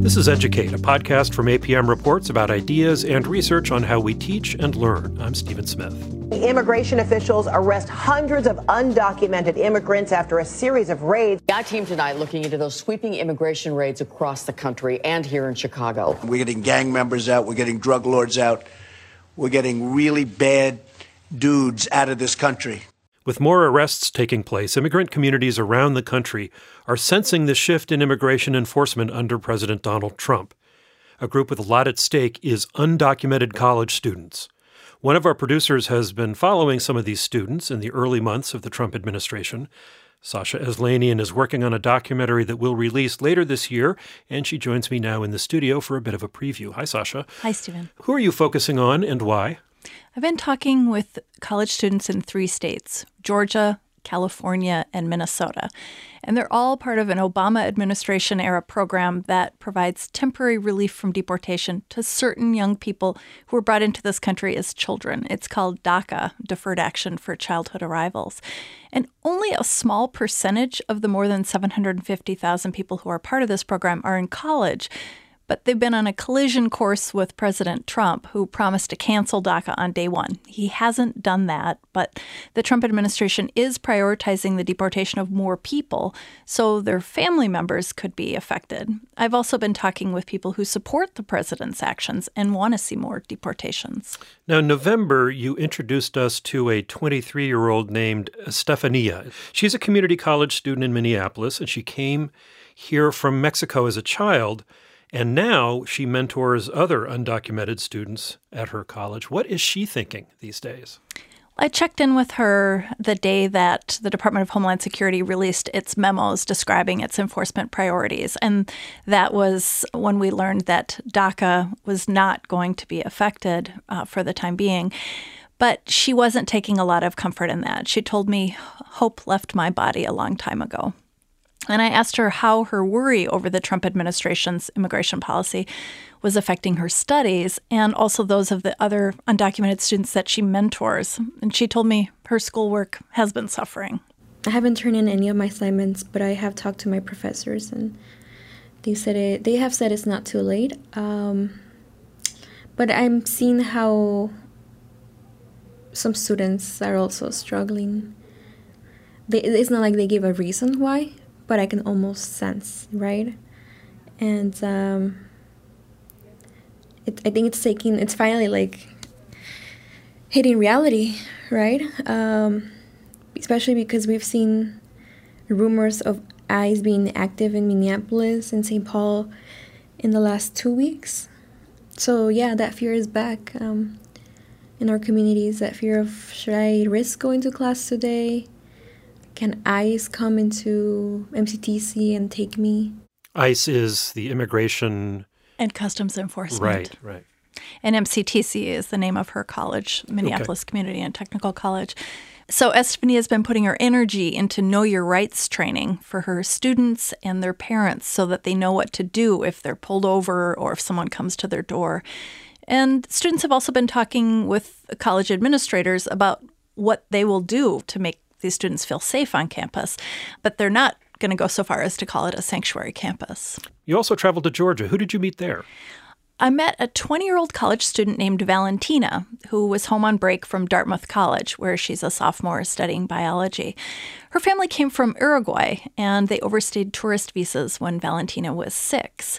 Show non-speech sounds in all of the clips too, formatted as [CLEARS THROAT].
This is Educate, a podcast from APM Reports about ideas and research on how we teach and learn. I'm Stephen Smith. Immigration officials arrest hundreds of undocumented immigrants after a series of raids. Our team tonight looking into those sweeping immigration raids across the country and here in Chicago. We're getting gang members out, we're getting drug lords out, we're getting really bad dudes out of this country. With more arrests taking place, immigrant communities around the country are sensing the shift in immigration enforcement under President Donald Trump. A group with a lot at stake is undocumented college students. One of our producers has been following some of these students in the early months of the Trump administration. Sasha Aslanian is working on a documentary that will release later this year, and she joins me now in the studio for a bit of a preview. Hi, Sasha. Hi, Stephen. Who are you focusing on and why? I've been talking with college students in three states Georgia, California, and Minnesota. And they're all part of an Obama administration era program that provides temporary relief from deportation to certain young people who were brought into this country as children. It's called DACA, Deferred Action for Childhood Arrivals. And only a small percentage of the more than 750,000 people who are part of this program are in college but they've been on a collision course with President Trump, who promised to cancel DACA on day one. He hasn't done that, but the Trump administration is prioritizing the deportation of more people, so their family members could be affected. I've also been talking with people who support the president's actions and want to see more deportations. Now, in November, you introduced us to a 23 year old named Estefania. She's a community college student in Minneapolis, and she came here from Mexico as a child. And now she mentors other undocumented students at her college. What is she thinking these days? I checked in with her the day that the Department of Homeland Security released its memos describing its enforcement priorities. And that was when we learned that DACA was not going to be affected uh, for the time being. But she wasn't taking a lot of comfort in that. She told me, Hope left my body a long time ago. And I asked her how her worry over the Trump administration's immigration policy was affecting her studies and also those of the other undocumented students that she mentors. And she told me her schoolwork has been suffering. I haven't turned in any of my assignments, but I have talked to my professors and they said it, they have said it's not too late. Um, but I'm seeing how some students are also struggling. They, it's not like they give a reason why, but I can almost sense, right? And um, it, I think it's taking, it's finally like hitting reality, right? Um, especially because we've seen rumors of ICE being active in Minneapolis and St. Paul in the last two weeks. So yeah, that fear is back um, in our communities. That fear of should I risk going to class today? Can ICE come into MCTC and take me? ICE is the immigration and customs enforcement. Right, right. And MCTC is the name of her college, Minneapolis okay. Community and Technical College. So Estefania has been putting her energy into know your rights training for her students and their parents so that they know what to do if they're pulled over or if someone comes to their door. And students have also been talking with college administrators about what they will do to make these students feel safe on campus, but they're not going to go so far as to call it a sanctuary campus. You also traveled to Georgia. Who did you meet there? I met a 20 year old college student named Valentina, who was home on break from Dartmouth College, where she's a sophomore studying biology. Her family came from Uruguay, and they overstayed tourist visas when Valentina was six.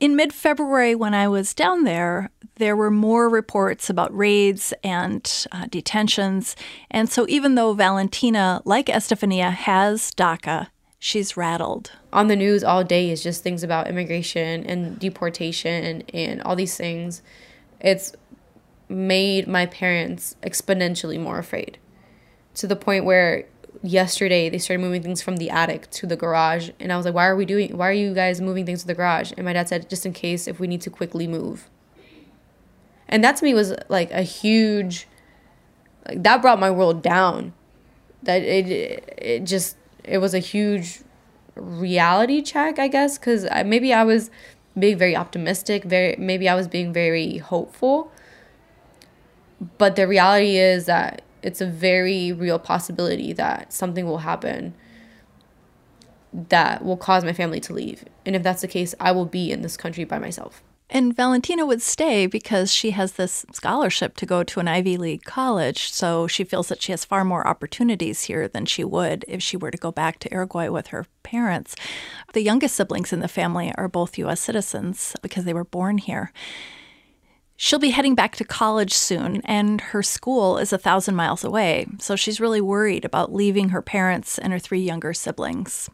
In mid February, when I was down there, there were more reports about raids and uh, detentions. And so, even though Valentina, like Estefania, has DACA, she's rattled. On the news all day is just things about immigration and deportation and all these things. It's made my parents exponentially more afraid to the point where yesterday they started moving things from the attic to the garage and i was like why are we doing why are you guys moving things to the garage? And my dad said just in case if we need to quickly move. And that to me was like a huge like that brought my world down. That it it just it was a huge reality check i guess because maybe i was being very optimistic very maybe i was being very hopeful. But the reality is that it's a very real possibility that something will happen that will cause my family to leave. And if that's the case, I will be in this country by myself. And Valentina would stay because she has this scholarship to go to an Ivy League college. So she feels that she has far more opportunities here than she would if she were to go back to Uruguay with her parents. The youngest siblings in the family are both U.S. citizens because they were born here. She'll be heading back to college soon, and her school is a thousand miles away. So she's really worried about leaving her parents and her three younger siblings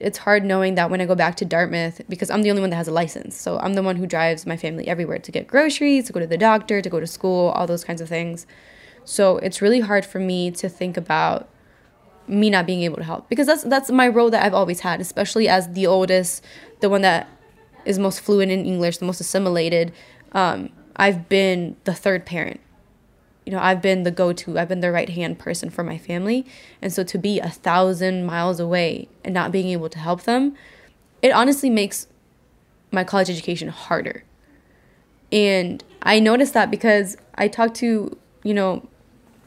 it's hard knowing that when I go back to Dartmouth, because I'm the only one that has a license. So I'm the one who drives my family everywhere to get groceries, to go to the doctor, to go to school, all those kinds of things. So it's really hard for me to think about me not being able to help because that's that's my role that I've always had, especially as the oldest, the one that is most fluent in English, the most assimilated. Um, I've been the third parent you know, I've been the go to, I've been the right hand person for my family. And so to be a thousand miles away and not being able to help them, it honestly makes my college education harder. And I noticed that because I talked to, you know,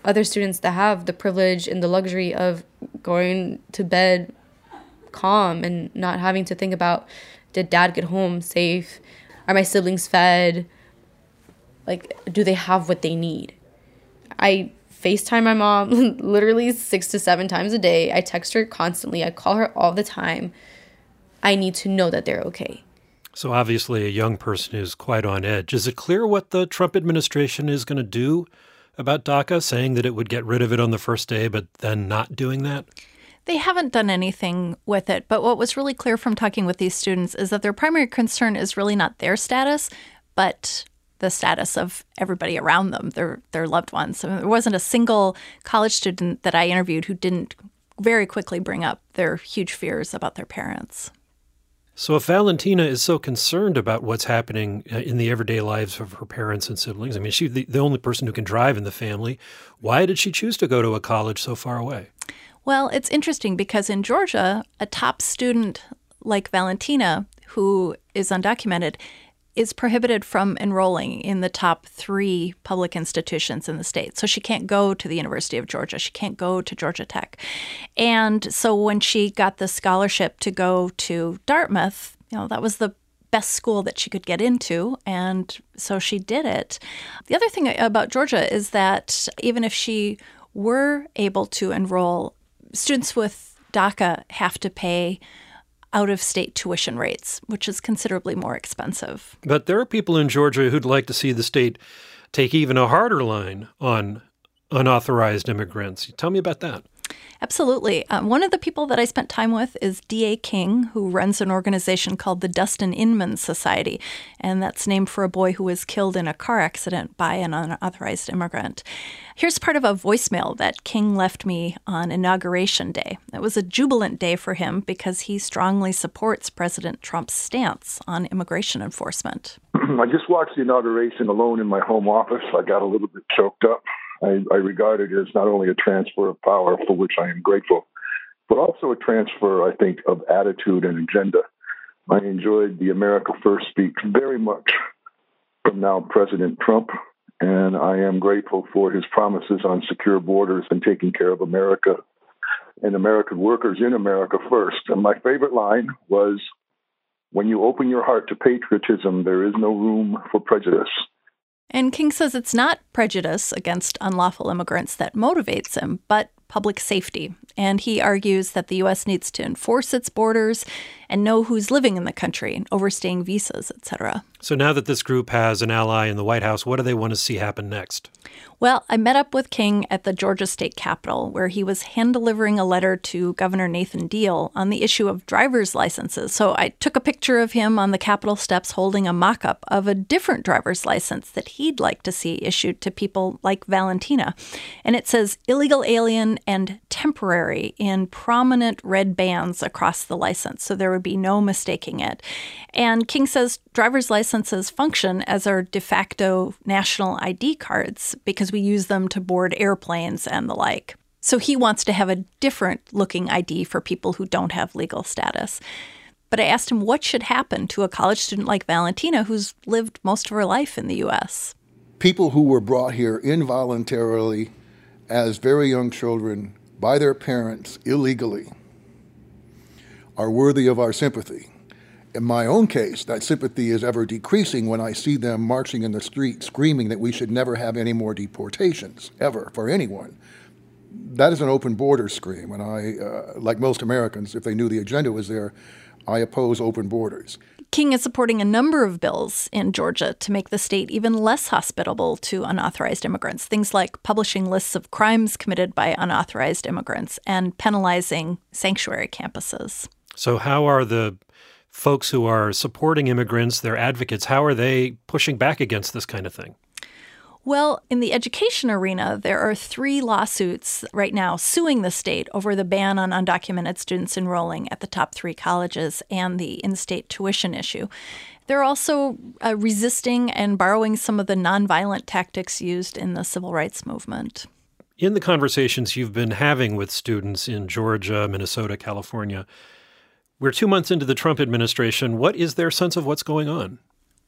other students that have the privilege and the luxury of going to bed calm and not having to think about did dad get home safe? Are my siblings fed? Like, do they have what they need? I FaceTime my mom [LAUGHS] literally six to seven times a day. I text her constantly. I call her all the time. I need to know that they're okay. So, obviously, a young person is quite on edge. Is it clear what the Trump administration is going to do about DACA, saying that it would get rid of it on the first day, but then not doing that? They haven't done anything with it. But what was really clear from talking with these students is that their primary concern is really not their status, but the status of everybody around them, their their loved ones. So there wasn't a single college student that I interviewed who didn't very quickly bring up their huge fears about their parents. So, if Valentina is so concerned about what's happening uh, in the everyday lives of her parents and siblings, I mean, she's the, the only person who can drive in the family. Why did she choose to go to a college so far away? Well, it's interesting because in Georgia, a top student like Valentina, who is undocumented, is prohibited from enrolling in the top three public institutions in the state. So she can't go to the University of Georgia. She can't go to Georgia Tech. And so when she got the scholarship to go to Dartmouth, you know, that was the best school that she could get into. And so she did it. The other thing about Georgia is that even if she were able to enroll, students with DACA have to pay out of state tuition rates, which is considerably more expensive. But there are people in Georgia who'd like to see the state take even a harder line on unauthorized immigrants. Tell me about that. Absolutely. Um, one of the people that I spent time with is D.A. King, who runs an organization called the Dustin Inman Society, and that's named for a boy who was killed in a car accident by an unauthorized immigrant. Here's part of a voicemail that King left me on Inauguration Day. It was a jubilant day for him because he strongly supports President Trump's stance on immigration enforcement. [CLEARS THROAT] I just watched the inauguration alone in my home office. I got a little bit choked up. I, I regard it as not only a transfer of power, for which I am grateful, but also a transfer, I think, of attitude and agenda. I enjoyed the America First speech very much from now President Trump, and I am grateful for his promises on secure borders and taking care of America and American workers in America first. And my favorite line was when you open your heart to patriotism, there is no room for prejudice. And King says it's not prejudice against unlawful immigrants that motivates him, but public safety. And he argues that the U.S. needs to enforce its borders and know who's living in the country, overstaying visas, etc. So now that this group has an ally in the White House, what do they want to see happen next? Well, I met up with King at the Georgia State Capitol, where he was hand delivering a letter to Governor Nathan Deal on the issue of driver's licenses. So I took a picture of him on the Capitol steps holding a mock up of a different driver's license that he'd like to see issued to people like Valentina. And it says illegal alien and temporary in prominent red bands across the license. So there would be no mistaking it. And King says driver's licenses function as our de facto national ID cards because we use them to board airplanes and the like. So he wants to have a different looking ID for people who don't have legal status. But I asked him what should happen to a college student like Valentina who's lived most of her life in the U.S. People who were brought here involuntarily as very young children by their parents illegally are worthy of our sympathy. In my own case, that sympathy is ever decreasing when I see them marching in the street screaming that we should never have any more deportations, ever, for anyone. That is an open border scream, and I, uh, like most Americans, if they knew the agenda was there, I oppose open borders. King is supporting a number of bills in Georgia to make the state even less hospitable to unauthorized immigrants. Things like publishing lists of crimes committed by unauthorized immigrants and penalizing sanctuary campuses. So, how are the folks who are supporting immigrants, their advocates, how are they pushing back against this kind of thing? Well, in the education arena, there are three lawsuits right now suing the state over the ban on undocumented students enrolling at the top three colleges and the in state tuition issue. They're also uh, resisting and borrowing some of the nonviolent tactics used in the civil rights movement. In the conversations you've been having with students in Georgia, Minnesota, California, we're two months into the Trump administration. What is their sense of what's going on?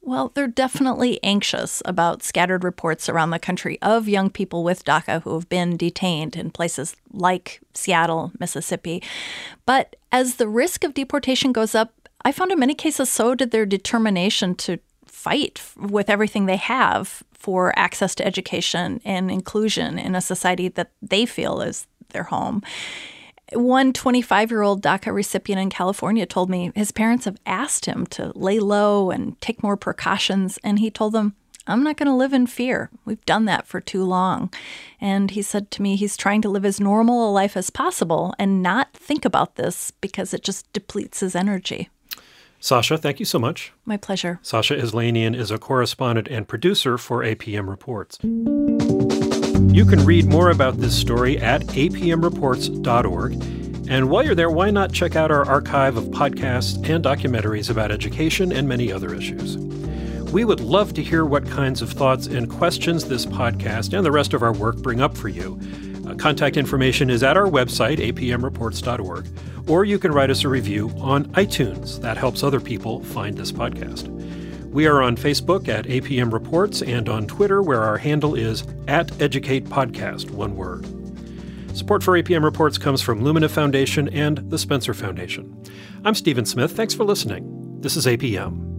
Well, they're definitely anxious about scattered reports around the country of young people with DACA who have been detained in places like Seattle, Mississippi. But as the risk of deportation goes up, I found in many cases so did their determination to fight with everything they have for access to education and inclusion in a society that they feel is their home. One 25 year old DACA recipient in California told me his parents have asked him to lay low and take more precautions, and he told them, I'm not going to live in fear. We've done that for too long. And he said to me he's trying to live as normal a life as possible and not think about this because it just depletes his energy. Sasha, thank you so much. My pleasure. Sasha Aslanian is a correspondent and producer for APM Reports. You can read more about this story at apmreports.org. And while you're there, why not check out our archive of podcasts and documentaries about education and many other issues? We would love to hear what kinds of thoughts and questions this podcast and the rest of our work bring up for you. Uh, contact information is at our website, apmreports.org, or you can write us a review on iTunes. That helps other people find this podcast. We are on Facebook at APM Reports and on Twitter, where our handle is at Educate Podcast, one word. Support for APM Reports comes from Lumina Foundation and the Spencer Foundation. I'm Stephen Smith. Thanks for listening. This is APM.